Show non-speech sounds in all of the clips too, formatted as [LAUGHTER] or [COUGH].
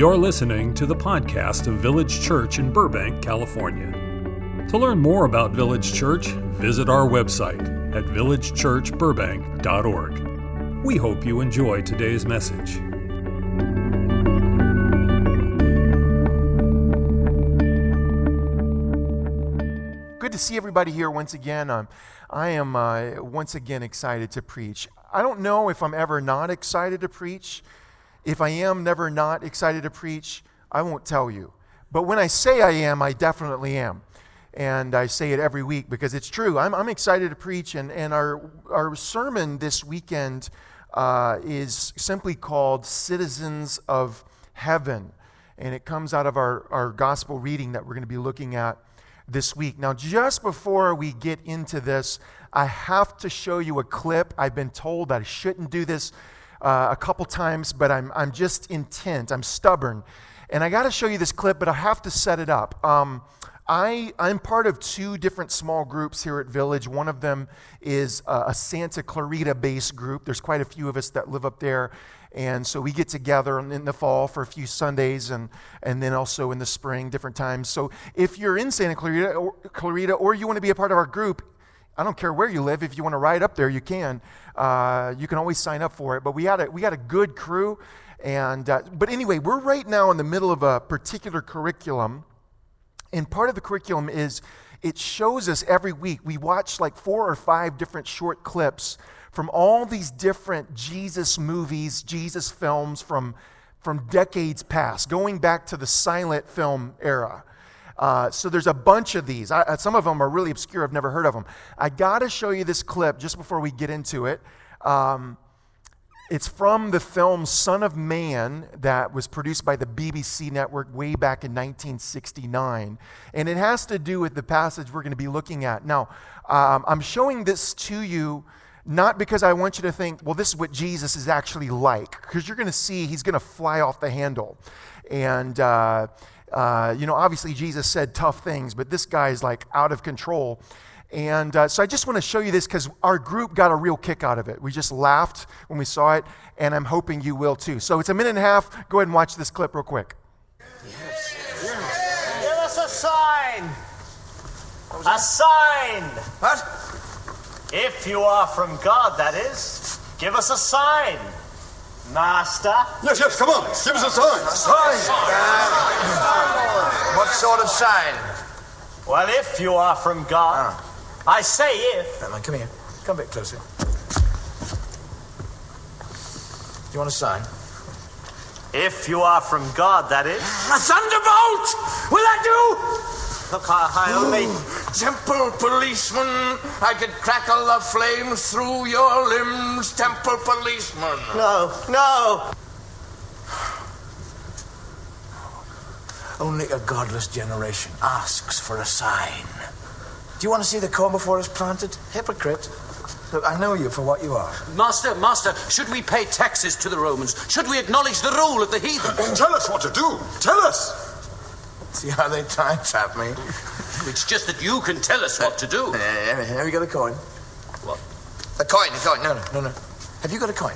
You're listening to the podcast of Village Church in Burbank, California. To learn more about Village Church, visit our website at villagechurchburbank.org. We hope you enjoy today's message. Good to see everybody here once again. Um, I am uh, once again excited to preach. I don't know if I'm ever not excited to preach. If I am never not excited to preach, I won't tell you. But when I say I am, I definitely am. And I say it every week because it's true. I'm, I'm excited to preach, and, and our, our sermon this weekend uh, is simply called Citizens of Heaven. And it comes out of our, our gospel reading that we're going to be looking at this week. Now, just before we get into this, I have to show you a clip. I've been told that I shouldn't do this uh, a couple times, but I'm, I'm just intent. I'm stubborn. And I got to show you this clip, but I have to set it up. Um, I, I'm part of two different small groups here at Village. One of them is a, a Santa Clarita based group. There's quite a few of us that live up there. And so we get together in the fall for a few Sundays and, and then also in the spring, different times. So if you're in Santa Clarita or, Clarita or you want to be a part of our group, I don't care where you live. If you want to ride up there, you can. Uh, you can always sign up for it. But we got a, we got a good crew. And, uh, but anyway, we're right now in the middle of a particular curriculum. And part of the curriculum is it shows us every week. We watch like four or five different short clips from all these different Jesus movies, Jesus films from, from decades past, going back to the silent film era. Uh, so there's a bunch of these. I, some of them are really obscure. I've never heard of them. I got to show you this clip just before we get into it. Um, it's from the film Son of Man that was produced by the BBC network way back in 1969. And it has to do with the passage we're going to be looking at. Now, um, I'm showing this to you not because I want you to think, well, this is what Jesus is actually like, because you're going to see he's going to fly off the handle. And, uh, uh, you know, obviously Jesus said tough things, but this guy is like out of control. And uh, so I just want to show you this because our group got a real kick out of it. We just laughed when we saw it, and I'm hoping you will too. So it's a minute and a half. Go ahead and watch this clip real quick. Yes. yes. Give us a sign. A sign. What? If you are from God, that is. Give us a sign. Master. Yes, yes, come on. Give us a sign. Sign. Uh, what sort of sign? Well, if you are from God. Oh. I say if. Come on, come here. Come a bit closer. Do you want a sign? If you are from God, that is. A thunderbolt! Will that do? Look, I, I only. Temple policeman, I could crackle the flames through your limbs, temple policeman. No, no. Only a godless generation asks for a sign. Do you want to see the corn before it's planted? Hypocrite. Look, I know you for what you are. Master, master, should we pay taxes to the Romans? Should we acknowledge the rule of the heathen? Tell us what to do. Tell us. See how they time trap me? It's just that you can tell us what to do. Uh, here, here we got a coin. What? A coin, a coin. No, no, no, no. Have you got a coin?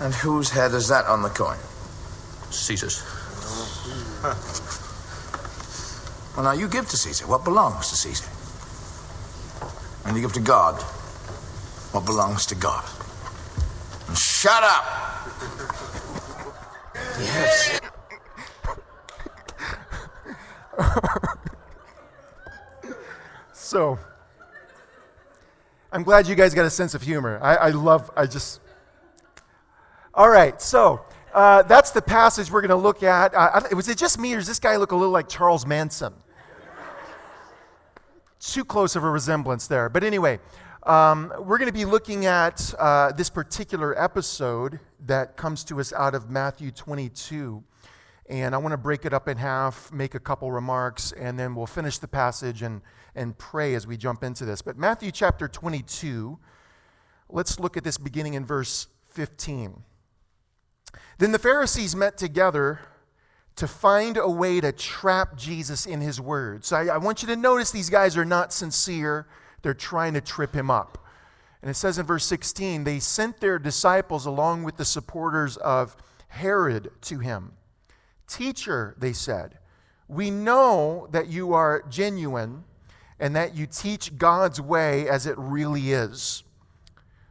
and whose head is that on the coin? Caesar's. Well, now you give to Caesar what belongs to Caesar. And you give to God what belongs to God. And shut up! Yes. So, I'm glad you guys got a sense of humor. I, I love, I just. All right, so uh, that's the passage we're going to look at. Uh, was it just me, or does this guy look a little like Charles Manson? Too close of a resemblance there. But anyway, um, we're going to be looking at uh, this particular episode that comes to us out of Matthew 22. And I want to break it up in half, make a couple remarks, and then we'll finish the passage and, and pray as we jump into this. But Matthew chapter 22, let's look at this beginning in verse 15. Then the Pharisees met together to find a way to trap Jesus in his words. So I, I want you to notice these guys are not sincere, they're trying to trip him up. And it says in verse 16, they sent their disciples along with the supporters of Herod to him. Teacher, they said, we know that you are genuine and that you teach God's way as it really is.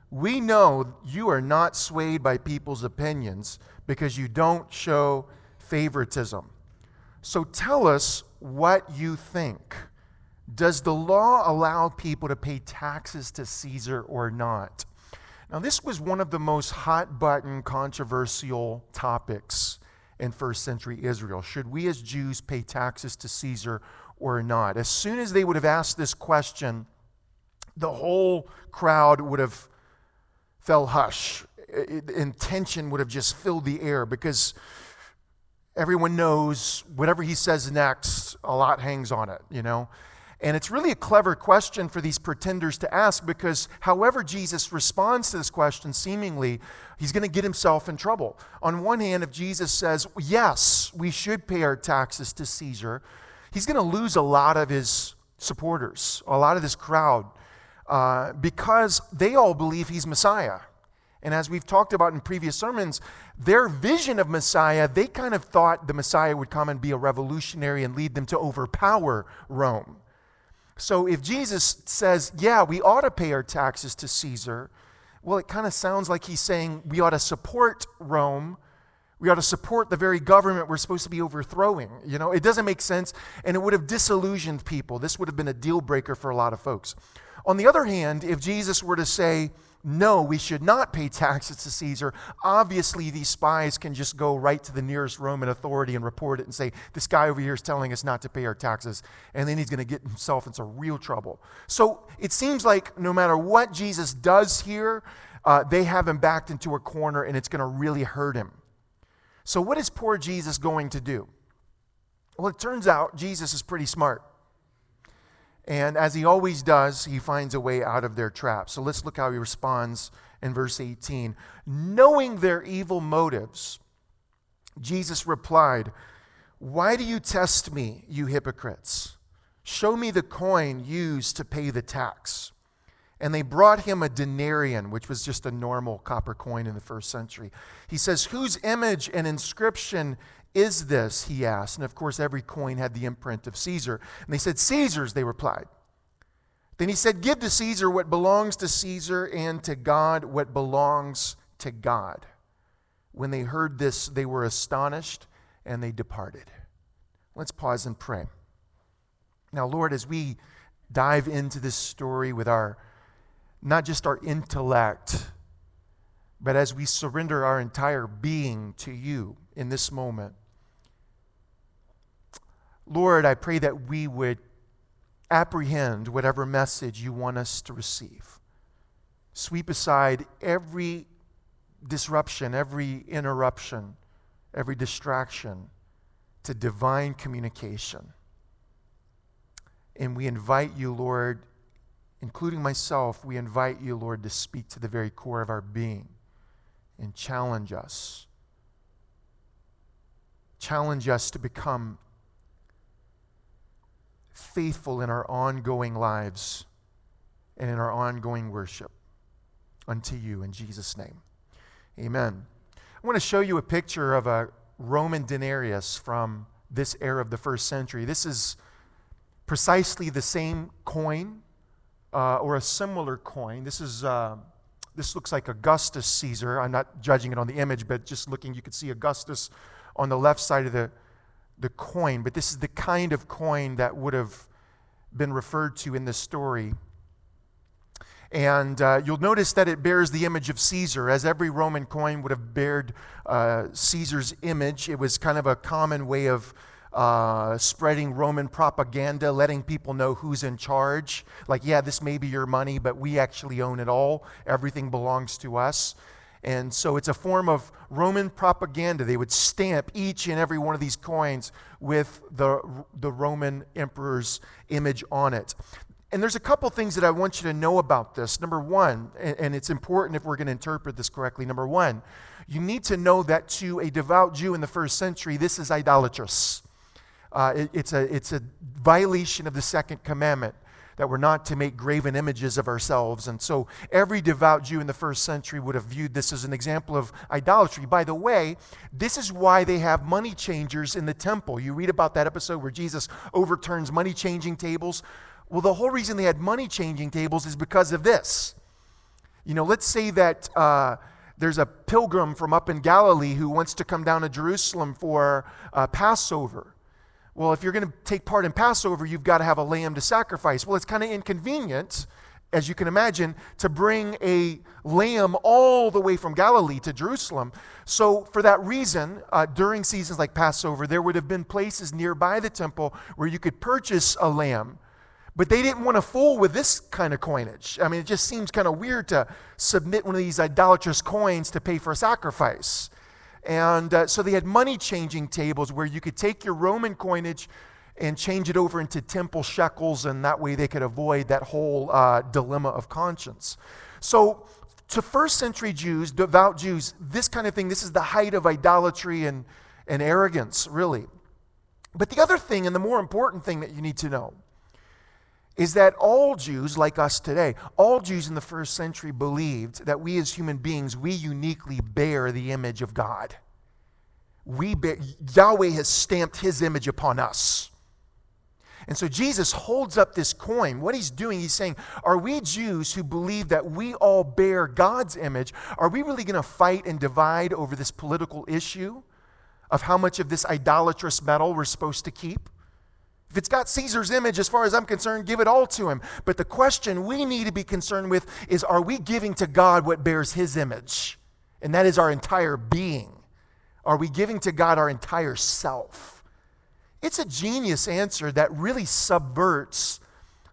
We know you are not swayed by people's opinions because you don't show favoritism. So tell us what you think. Does the law allow people to pay taxes to Caesar or not? Now, this was one of the most hot button, controversial topics in first century Israel. Should we as Jews pay taxes to Caesar or not? As soon as they would have asked this question, the whole crowd would have fell hush. And tension would have just filled the air because everyone knows whatever he says next, a lot hangs on it, you know? And it's really a clever question for these pretenders to ask because, however, Jesus responds to this question, seemingly, he's going to get himself in trouble. On one hand, if Jesus says, Yes, we should pay our taxes to Caesar, he's going to lose a lot of his supporters, a lot of this crowd, uh, because they all believe he's Messiah. And as we've talked about in previous sermons, their vision of Messiah, they kind of thought the Messiah would come and be a revolutionary and lead them to overpower Rome. So if Jesus says, yeah, we ought to pay our taxes to Caesar, well, it kind of sounds like he's saying we ought to support Rome. We ought to support the very government we're supposed to be overthrowing. You know, it doesn't make sense, and it would have disillusioned people. This would have been a deal breaker for a lot of folks. On the other hand, if Jesus were to say, no, we should not pay taxes to Caesar. Obviously, these spies can just go right to the nearest Roman authority and report it and say, This guy over here is telling us not to pay our taxes. And then he's going to get himself into real trouble. So it seems like no matter what Jesus does here, uh, they have him backed into a corner and it's going to really hurt him. So, what is poor Jesus going to do? Well, it turns out Jesus is pretty smart. And as he always does, he finds a way out of their trap. So let's look how he responds in verse 18. Knowing their evil motives, Jesus replied, Why do you test me, you hypocrites? Show me the coin used to pay the tax. And they brought him a denarius, which was just a normal copper coin in the first century. He says, Whose image and inscription is this? He asked. And of course, every coin had the imprint of Caesar. And they said, Caesar's, they replied. Then he said, Give to Caesar what belongs to Caesar, and to God what belongs to God. When they heard this, they were astonished and they departed. Let's pause and pray. Now, Lord, as we dive into this story with our, not just our intellect, but as we surrender our entire being to you in this moment, Lord, I pray that we would apprehend whatever message you want us to receive. Sweep aside every disruption, every interruption, every distraction to divine communication. And we invite you, Lord, including myself, we invite you, Lord, to speak to the very core of our being and challenge us. Challenge us to become faithful in our ongoing lives and in our ongoing worship unto you in Jesus' name. Amen. I want to show you a picture of a Roman denarius from this era of the first century. This is precisely the same coin uh, or a similar coin. This is. Uh, this looks like Augustus Caesar. I'm not judging it on the image, but just looking, you could see Augustus on the left side of the, the coin, but this is the kind of coin that would have been referred to in this story. And uh, you'll notice that it bears the image of Caesar, as every Roman coin would have bared uh, Caesar's image. It was kind of a common way of uh, spreading Roman propaganda, letting people know who's in charge. Like, yeah, this may be your money, but we actually own it all. Everything belongs to us. And so it's a form of Roman propaganda. They would stamp each and every one of these coins with the, the Roman emperor's image on it. And there's a couple things that I want you to know about this. Number one, and, and it's important if we're going to interpret this correctly. Number one, you need to know that to a devout Jew in the first century, this is idolatrous. Uh, it, it's, a, it's a violation of the second commandment that we're not to make graven images of ourselves. And so every devout Jew in the first century would have viewed this as an example of idolatry. By the way, this is why they have money changers in the temple. You read about that episode where Jesus overturns money changing tables. Well, the whole reason they had money changing tables is because of this. You know, let's say that uh, there's a pilgrim from up in Galilee who wants to come down to Jerusalem for uh, Passover. Well, if you're going to take part in Passover, you've got to have a lamb to sacrifice. Well, it's kind of inconvenient, as you can imagine, to bring a lamb all the way from Galilee to Jerusalem. So, for that reason, uh, during seasons like Passover, there would have been places nearby the temple where you could purchase a lamb. But they didn't want to fool with this kind of coinage. I mean, it just seems kind of weird to submit one of these idolatrous coins to pay for a sacrifice. And uh, so they had money changing tables where you could take your Roman coinage and change it over into temple shekels, and that way they could avoid that whole uh, dilemma of conscience. So, to first century Jews, devout Jews, this kind of thing, this is the height of idolatry and, and arrogance, really. But the other thing, and the more important thing that you need to know, is that all Jews, like us today, all Jews in the first century believed that we as human beings, we uniquely bear the image of God. We bear, Yahweh has stamped his image upon us. And so Jesus holds up this coin. What he's doing, he's saying, Are we Jews who believe that we all bear God's image? Are we really going to fight and divide over this political issue of how much of this idolatrous metal we're supposed to keep? If it's got Caesar's image, as far as I'm concerned, give it all to him. But the question we need to be concerned with is are we giving to God what bears his image? And that is our entire being. Are we giving to God our entire self? It's a genius answer that really subverts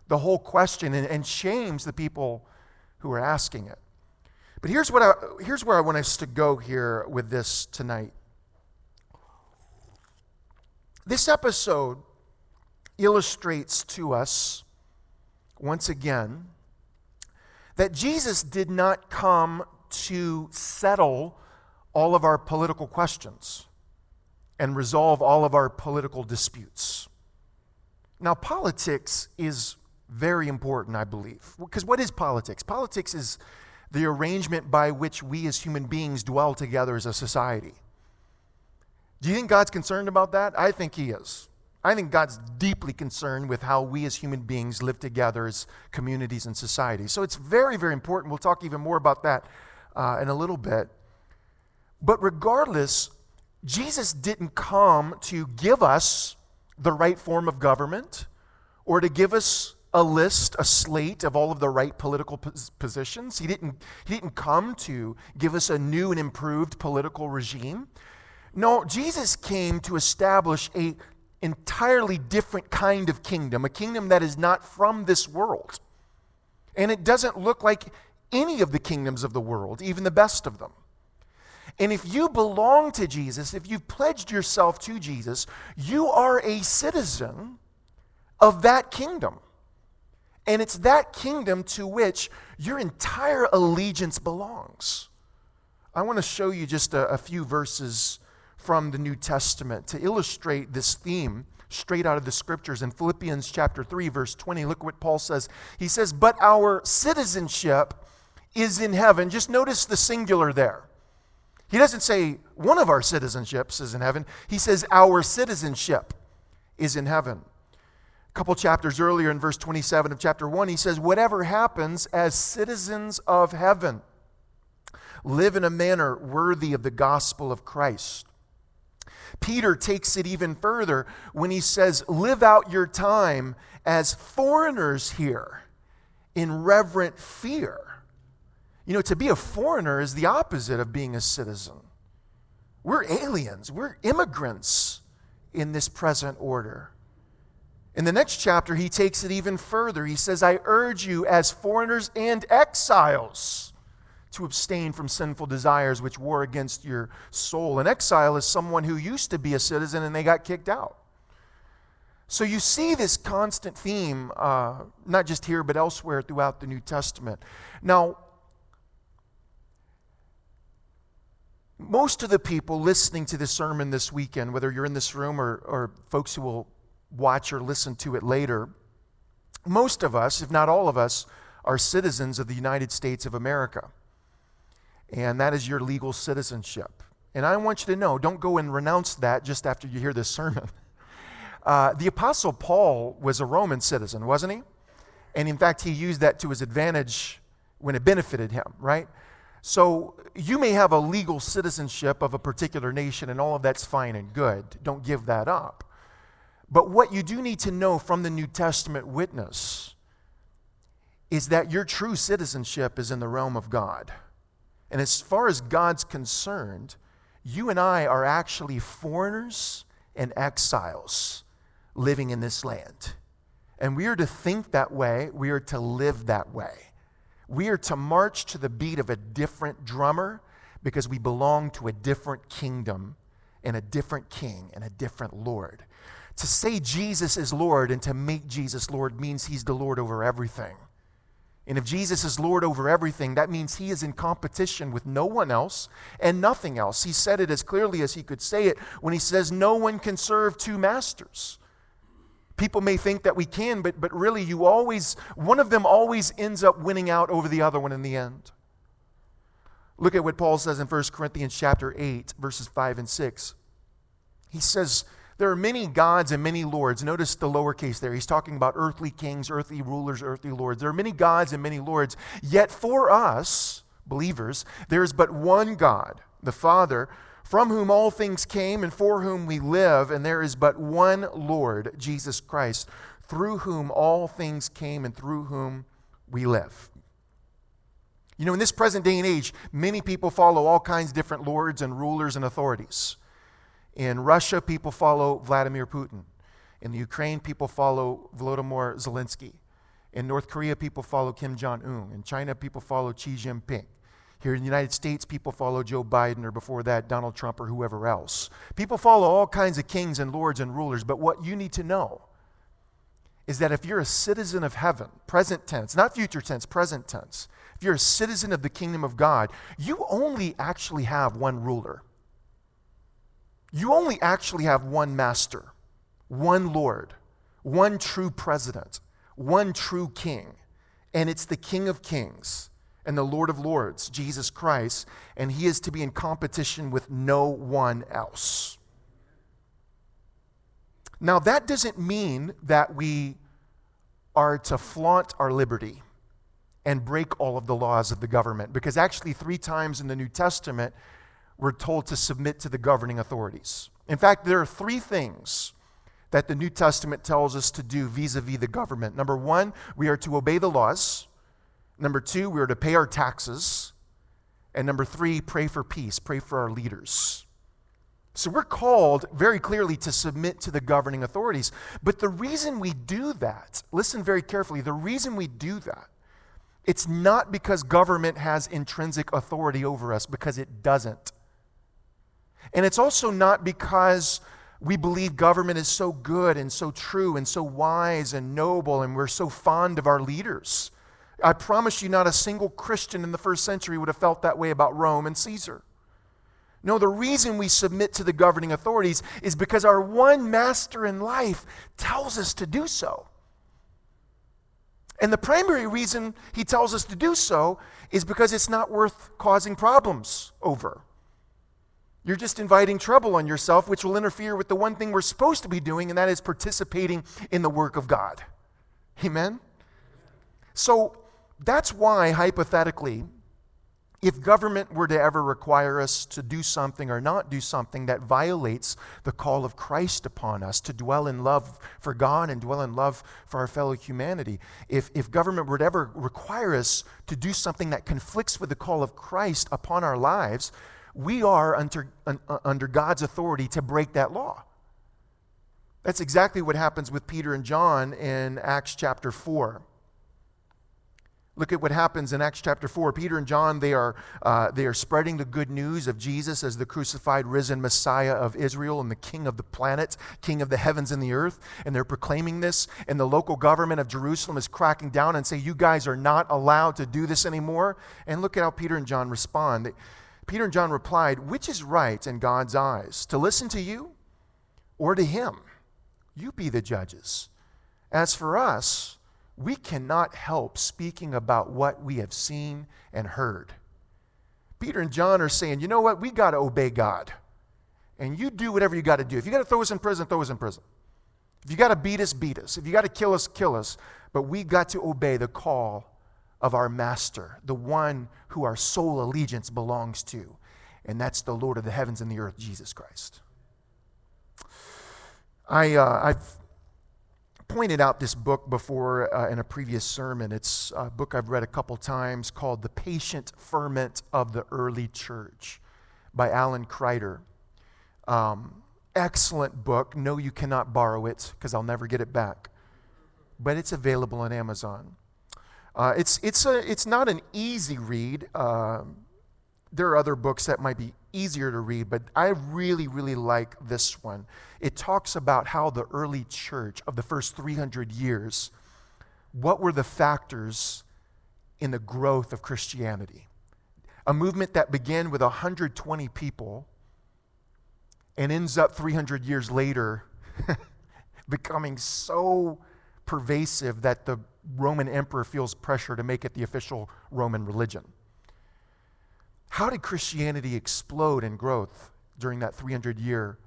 the whole question and, and shames the people who are asking it. But here's, what I, here's where I want us to go here with this tonight. This episode illustrates to us, once again, that Jesus did not come to settle all of our political questions and resolve all of our political disputes. Now, politics is very important, I believe. Because what is politics? Politics is the arrangement by which we as human beings dwell together as a society. Do you think God's concerned about that? I think He is. I think God's deeply concerned with how we as human beings live together as communities and societies. So it's very, very important. We'll talk even more about that uh, in a little bit. But regardless, Jesus didn't come to give us the right form of government or to give us a list, a slate of all of the right political positions. He didn't, he didn't come to give us a new and improved political regime. No, Jesus came to establish a entirely different kind of kingdom, a kingdom that is not from this world. And it doesn't look like any of the kingdoms of the world, even the best of them. And if you belong to Jesus, if you've pledged yourself to Jesus, you are a citizen of that kingdom. And it's that kingdom to which your entire allegiance belongs. I want to show you just a, a few verses from the New Testament to illustrate this theme straight out of the scriptures. In Philippians chapter 3, verse 20, look what Paul says. He says, But our citizenship is in heaven. Just notice the singular there. He doesn't say one of our citizenships is in heaven, he says our citizenship is in heaven. A couple chapters earlier in verse 27 of chapter 1, he says, Whatever happens as citizens of heaven, live in a manner worthy of the gospel of Christ Peter takes it even further when he says, Live out your time as foreigners here in reverent fear. You know, to be a foreigner is the opposite of being a citizen. We're aliens, we're immigrants in this present order. In the next chapter, he takes it even further. He says, I urge you as foreigners and exiles to abstain from sinful desires which war against your soul. An exile is someone who used to be a citizen and they got kicked out. So you see this constant theme, uh, not just here, but elsewhere throughout the New Testament. Now, most of the people listening to this sermon this weekend, whether you're in this room or, or folks who will watch or listen to it later, Most of us, if not all of us, are citizens of the United States of America. And that is your legal citizenship. And I want you to know don't go and renounce that just after you hear this sermon. [LAUGHS] Uh, the Apostle Paul was a Roman citizen, wasn't he? And in fact, he used that to his advantage when it benefited him, right? So you may have a legal citizenship of a particular nation, and all of that's fine and good. Don't give that up. But what you do need to know from the New Testament witness is that your true citizenship is in the realm of God. And as far as God's concerned, you and I are actually foreigners and exiles living in this land. And we are to think that way, we are to live that way. We are to march to the beat of a different drummer because we belong to a different kingdom and a different king and a different Lord. To say Jesus is Lord and to make Jesus Lord means he's the Lord over everything. And if Jesus is Lord over everything, that means he is in competition with no one else and nothing else. He said it as clearly as he could say it when he says, No one can serve two masters. People may think that we can, but, but really, you always, one of them always ends up winning out over the other one in the end. Look at what Paul says in 1 Corinthians chapter 8, verses 5 and 6. He says, there are many gods and many lords. Notice the lowercase there. He's talking about earthly kings, earthly rulers, earthly lords. There are many gods and many lords. Yet for us, believers, there is but one God, the Father, from whom all things came and for whom we live, and there is but one Lord, Jesus Christ, through whom all things came and through whom we live. You know, in this present day and age, many people follow all kinds of different lords and rulers and authorities. In Russia, people follow Vladimir Putin. In the Ukraine, people follow Volodymyr Zelensky. In North Korea, people follow Kim Jong un. In China, people follow Xi Jinping. Here in the United States, people follow Joe Biden or before that, Donald Trump or whoever else. People follow all kinds of kings and lords and rulers, but what you need to know is that if you're a citizen of heaven, present tense, not future tense, present tense, if you're a citizen of the kingdom of God, you only actually have one ruler you only actually have one master, one Lord, one true president, one true king, and it's the King of Kings and the Lord of Lords, Jesus Christ, and he is to be in competition with no one else. Now, that doesn't mean that we are to flaunt our liberty and break all of the laws of the government, because actually, three times in the New Testament, we're told to submit to the governing authorities. In fact, there are three things that the New Testament tells us to do vis a vis the government. Number one, we are to obey the laws. Number two, we are to pay our taxes. And number three, pray for peace, pray for our leaders. So we're called very clearly to submit to the governing authorities. But the reason we do that, listen very carefully, the reason we do that, it's not because government has intrinsic authority over us, because it doesn't. And it's also not because we believe government is so good and so true and so wise and noble and we're so fond of our leaders. I promise you, not a single Christian in the first century would have felt that way about Rome and Caesar. No, the reason we submit to the governing authorities is because our one master in life tells us to do so. And the primary reason he tells us to do so is because it's not worth causing problems over. You're just inviting trouble on yourself, which will interfere with the one thing we're supposed to be doing, and that is participating in the work of God. Amen? So that's why, hypothetically, if government were to ever require us to do something or not do something that violates the call of Christ upon us to dwell in love for God and dwell in love for our fellow humanity, if, if government were to ever require us to do something that conflicts with the call of Christ upon our lives, we are under, uh, under God's authority to break that law. That's exactly what happens with Peter and John in Acts chapter 4. Look at what happens in Acts chapter 4. Peter and John, they are, uh, they are spreading the good news of Jesus as the crucified, risen Messiah of Israel and the King of the planet, King of the heavens and the earth. And they're proclaiming this. And the local government of Jerusalem is cracking down and say, You guys are not allowed to do this anymore. And look at how Peter and John respond. Peter and John replied, Which is right in God's eyes, to listen to you or to him? You be the judges. As for us, we cannot help speaking about what we have seen and heard. Peter and John are saying, you know what? We got to obey God. And you do whatever you got to do. If you got to throw us in prison, throw us in prison. If you got to beat us, beat us. If you got to kill us, kill us. But we got to obey the call of our master, the one who our sole allegiance belongs to. And that's the Lord of the heavens and the earth, Jesus Christ. I, uh, I've pointed out this book before uh, in a previous sermon. It's a book I've read a couple times called The Patient Ferment of the Early Church by Alan Kreider. Um, excellent book. No, you cannot borrow it because I'll never get it back. But it's available on Amazon. Uh, it's, it's, a, it's not an easy read. Uh, there are other books that might be easier to read, but I really, really like this one. It talks about how the early church of the first 300 years, what were the factors in the growth of Christianity? A movement that began with 120 people and ends up 300 years later [LAUGHS] becoming so pervasive that the Roman emperor feels pressure to make it the official Roman religion. How did Christianity explode in growth during that 300 year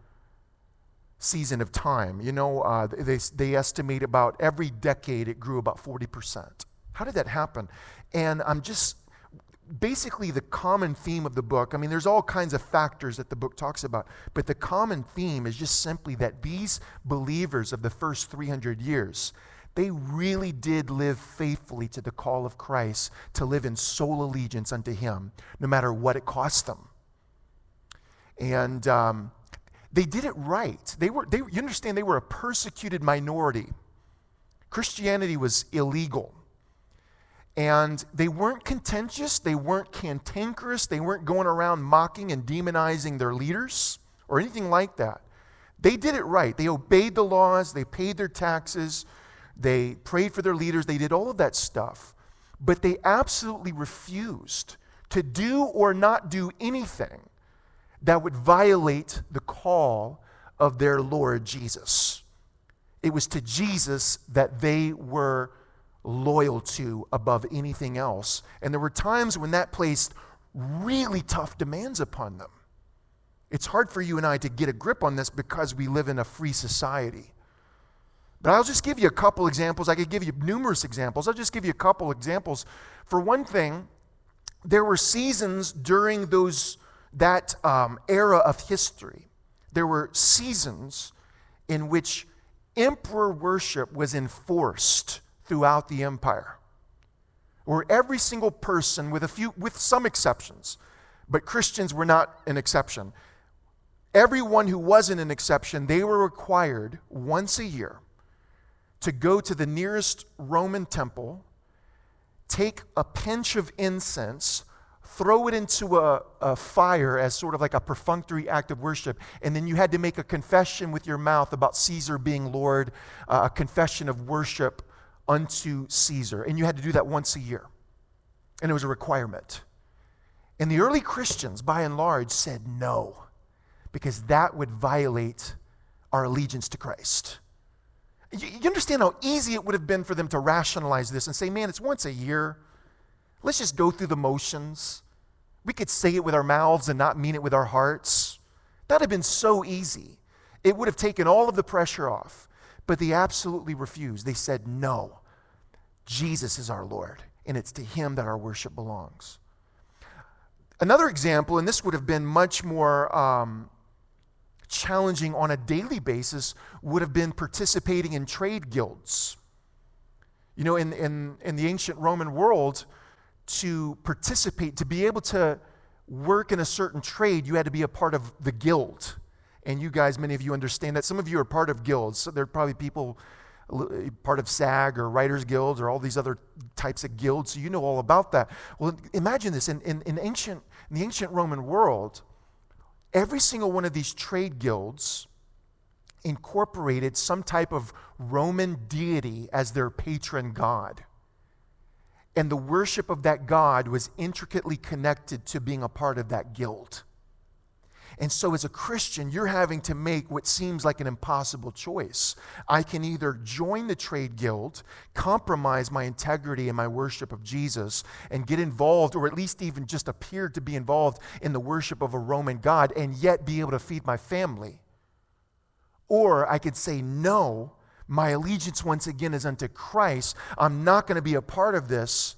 season of time? You know, uh, they, they estimate about every decade it grew about 40%. How did that happen? And I'm just basically the common theme of the book. I mean, there's all kinds of factors that the book talks about, but the common theme is just simply that these believers of the first 300 years, they really did live faithfully to the call of Christ to live in sole allegiance unto Him, no matter what it cost them. And um, they did it right. They were, they, you understand, they were a persecuted minority. Christianity was illegal. And they weren't contentious, they weren't cantankerous, they weren't going around mocking and demonizing their leaders or anything like that. They did it right. They obeyed the laws, they paid their taxes, they prayed for their leaders, they did all of that stuff. But they absolutely refused to do or not do anything that would violate the call of their Lord Jesus. It was to Jesus that they were loyal to above anything else. And there were times when that placed really tough demands upon them. It's hard for you and I to get a grip on this because we live in a free society. But I'll just give you a couple examples. I could give you numerous examples. I'll just give you a couple examples. For one thing, there were seasons during those that um, era of history. There were seasons in which emperor worship was enforced throughout the empire, where every single person, with a few, with some exceptions, but Christians were not an exception. Everyone who wasn't an exception, they were required once a year to go to the nearest Roman temple, take a pinch of incense, throw it into a, a, fire as sort of like a perfunctory act of worship, and then you had to make a confession with your mouth about Caesar being Lord, uh, a confession of worship unto Caesar. And you had to do that once a year. And it was a requirement. And the early Christians, by and large, said no, because that would violate our allegiance to Christ. You, you understand how easy it would have been for them to rationalize this and say, man, it's once a year. Let's just go through the motions. We could say it with our mouths and not mean it with our hearts. That would have been so easy. It would have taken all of the pressure off. But they absolutely refused. They said, no, Jesus is our Lord, and it's to him that our worship belongs. Another example, and this would have been much more um, challenging on a daily basis, would have been participating in trade guilds. You know, in, in, in the ancient Roman world, to participate, to be able to work in a certain trade, you had to be a part of the guild. And you guys, many of you understand that. Some of you are part of guilds. So there are probably people part of SAG or Writers Guilds or all these other types of guilds. So you know all about that. Well, imagine this in, in, in, ancient, in the ancient Roman world, every single one of these trade guilds incorporated some type of Roman deity as their patron god. And the worship of that god was intricately connected to being a part of that guild. And so, as a Christian, you're having to make what seems like an impossible choice. I can either join the trade guild, compromise my integrity and my worship of Jesus, and get involved, or at least even just appear to be involved in the worship of a Roman God, and yet be able to feed my family. Or I could say, no, my allegiance once again is unto Christ. I'm not going to be a part of this,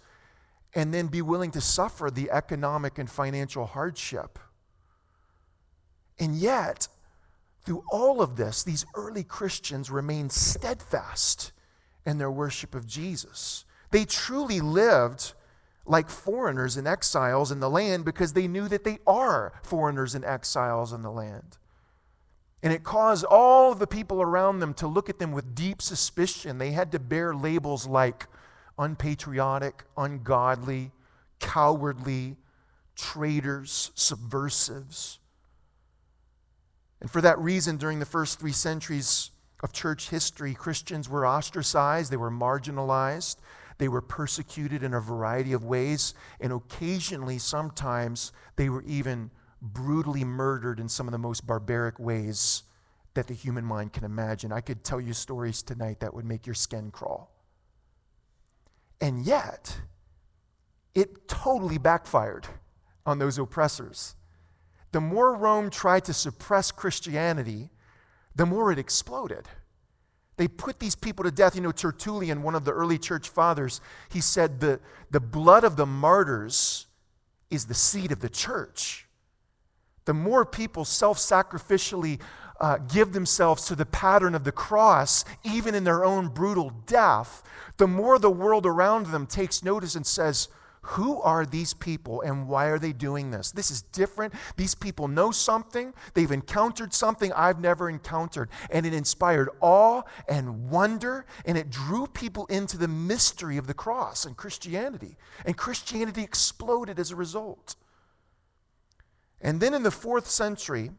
and then be willing to suffer the economic and financial hardship and yet, through all of this, these early Christians remained steadfast in their worship of Jesus. They truly lived like foreigners and exiles in the land because they knew that they are foreigners and exiles in the land. And it caused all the people around them to look at them with deep suspicion. They had to bear labels like unpatriotic, ungodly, cowardly, traitors, subversives. And for that reason, during the first three centuries of church history, Christians were ostracized, they were marginalized, they were persecuted in a variety of ways, and occasionally, sometimes, they were even brutally murdered in some of the most barbaric ways that the human mind can imagine. I could tell you stories tonight that would make your skin crawl. And yet, it totally backfired on those oppressors the more Rome tried to suppress Christianity, the more it exploded. They put these people to death. You know, Tertullian, one of the early church fathers, he said the, the blood of the martyrs is the seed of the church. The more people self sacrificially uh, give themselves to the pattern of the cross, even in their own brutal death, the more the world around them takes notice and says, who are these people and why are they doing this? This is different. These people know something. They've encountered something I've never encountered. And it inspired awe and wonder, and it drew people into the mystery of the cross and Christianity. And Christianity exploded as a result. And then in the fourth century,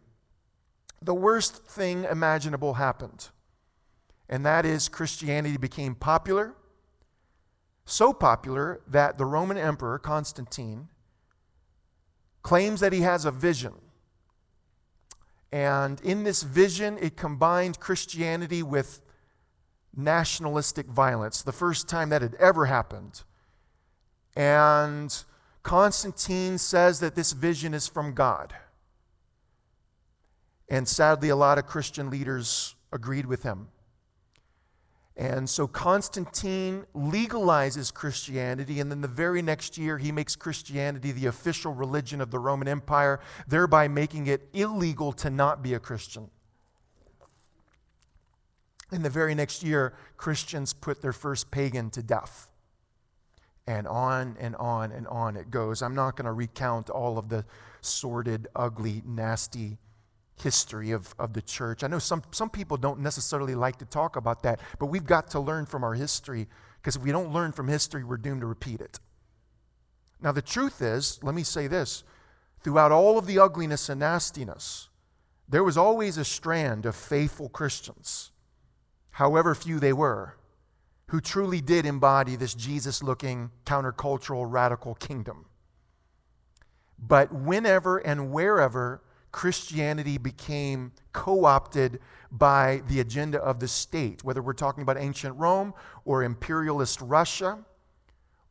the worst thing imaginable happened. And that is Christianity became popular so popular that the Roman Emperor Constantine claims that he has a vision. And in this vision, it combined Christianity with nationalistic violence, the first time that had ever happened. And Constantine says that this vision is from God. And sadly, a lot of Christian leaders agreed with him. And so Constantine legalizes Christianity, and then the very next year, he makes Christianity the official religion of the Roman Empire, thereby making it illegal to not be a Christian. In the very next year, Christians put their first pagan to death. And on and on and on it goes. I'm not going to recount all of the sordid, ugly, nasty history of, of the church. I know some, some people don't necessarily like to talk about that, but we've got to learn from our history because if we don't learn from history, we're doomed to repeat it. Now, the truth is, let me say this throughout all of the ugliness and nastiness, there was always a strand of faithful Christians, however few they were, who truly did embody this Jesus looking, countercultural, radical kingdom. But whenever and wherever Christianity became co opted by the agenda of the state, whether we're talking about ancient Rome or imperialist Russia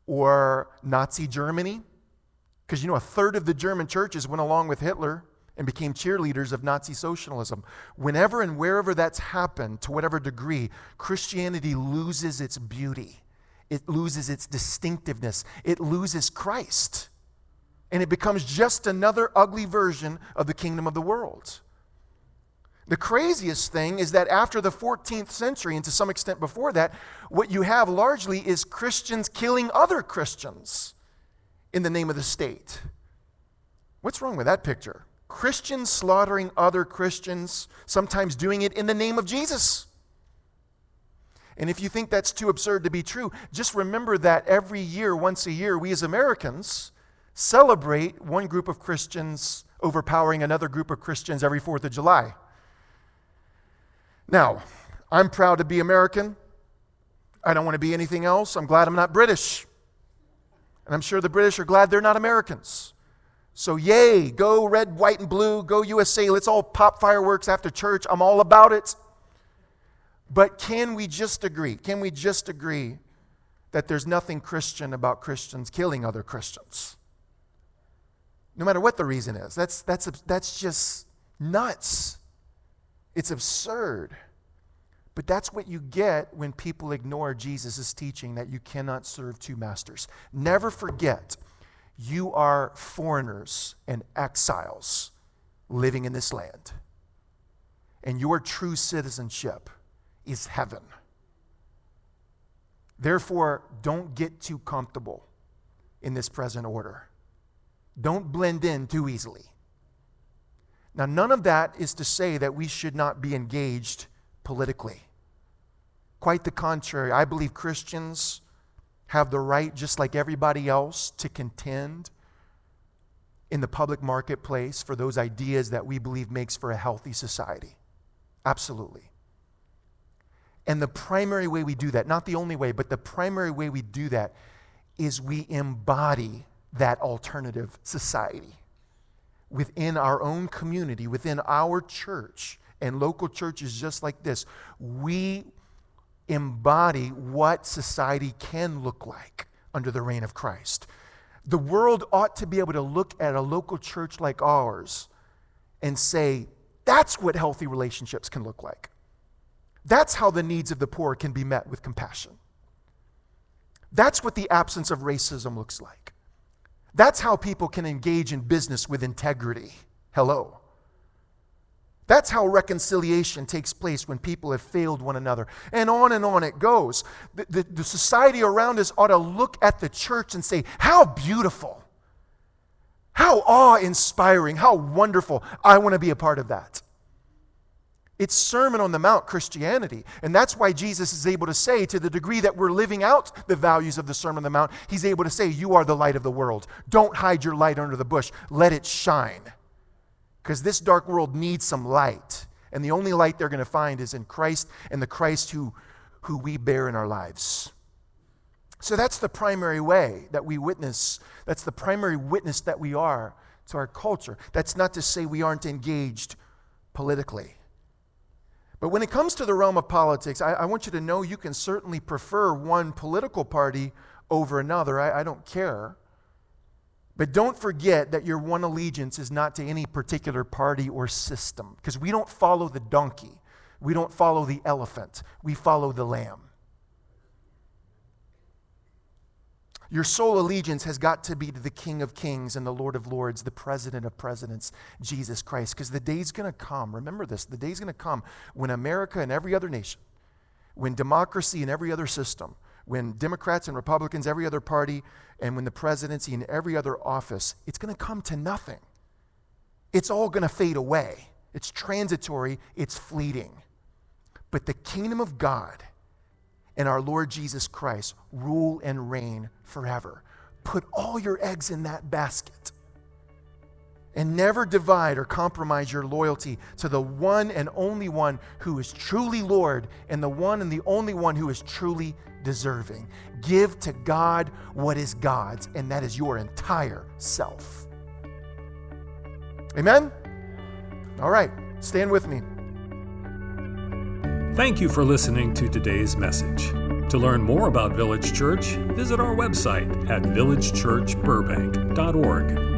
or Nazi Germany. Because you know, a third of the German churches went along with Hitler and became cheerleaders of Nazi socialism. Whenever and wherever that's happened, to whatever degree, Christianity loses its beauty, it loses its distinctiveness, it loses Christ and it becomes just another ugly version of the kingdom of the world. The craziest thing is that after the 14th century, and to some extent before that, what you have largely is Christians killing other Christians in the name of the state. What's wrong with that picture? Christians slaughtering other Christians, sometimes doing it in the name of Jesus. And if you think that's too absurd to be true, just remember that every year, once a year, we as Americans celebrate one group of Christians overpowering another group of Christians every 4th of July. Now, I'm proud to be American. I don't want to be anything else. I'm glad I'm not British. And I'm sure the British are glad they're not Americans. So, yay, go red, white, and blue, go USA. Let's all pop fireworks after church. I'm all about it. But can we just agree? Can we just agree that there's nothing Christian about Christians killing other Christians? No matter what the reason is. That's, that's, that's just nuts. It's absurd. But that's what you get when people ignore Jesus' teaching that you cannot serve two masters. Never forget you are foreigners and exiles living in this land. And your true citizenship is heaven. Therefore, don't get too comfortable in this present order. Don't blend in too easily. Now, none of that is to say that we should not be engaged politically. Quite the contrary. I believe Christians have the right, just like everybody else, to contend in the public marketplace for those ideas that we believe makes for a healthy society. Absolutely. And the primary way we do that, not the only way, but the primary way we do that is we embody that alternative society within our own community, within our church and local churches just like this. We embody what society can look like under the reign of Christ. The world ought to be able to look at a local church like ours and say, that's what healthy relationships can look like. That's how the needs of the poor can be met with compassion. That's what the absence of racism looks like. That's how people can engage in business with integrity. Hello. That's how reconciliation takes place when people have failed one another. And on and on it goes. The, the, the, society around us ought to look at the church and say, How beautiful! How awe inspiring! How wonderful! I want to be a part of that. It's Sermon on the Mount Christianity. And that's why Jesus is able to say, to the degree that we're living out the values of the Sermon on the Mount, he's able to say, You are the light of the world. Don't hide your light under the bush, let it shine. Because this dark world needs some light. And the only light they're going to find is in Christ and the Christ who, who we bear in our lives. So that's the primary way that we witness. That's the primary witness that we are to our culture. That's not to say we aren't engaged politically. But when it comes to the realm of politics, I, I want you to know you can certainly prefer one political party over another. I, I don't care. But don't forget that your one allegiance is not to any particular party or system, because we don't follow the donkey, we don't follow the elephant, we follow the lamb. Your sole allegiance has got to be to the King of Kings and the Lord of Lords, the President of Presidents, Jesus Christ. Because the day's going to come, remember this, the day's going to come when America and every other nation, when democracy and every other system, when Democrats and Republicans, every other party, and when the presidency and every other office, it's going to come to nothing. It's all going to fade away. It's transitory, it's fleeting. But the kingdom of God and our Lord Jesus Christ rule and reign forever. Put all your eggs in that basket and never divide or compromise your loyalty to the one and only one who is truly Lord and the one and the only one who is truly deserving. Give to God what is God's, and that is your entire self. Amen? All right, stand with me. Thank you for listening to today's message. To learn more about Village Church, visit our website at villagechurchburbank.org.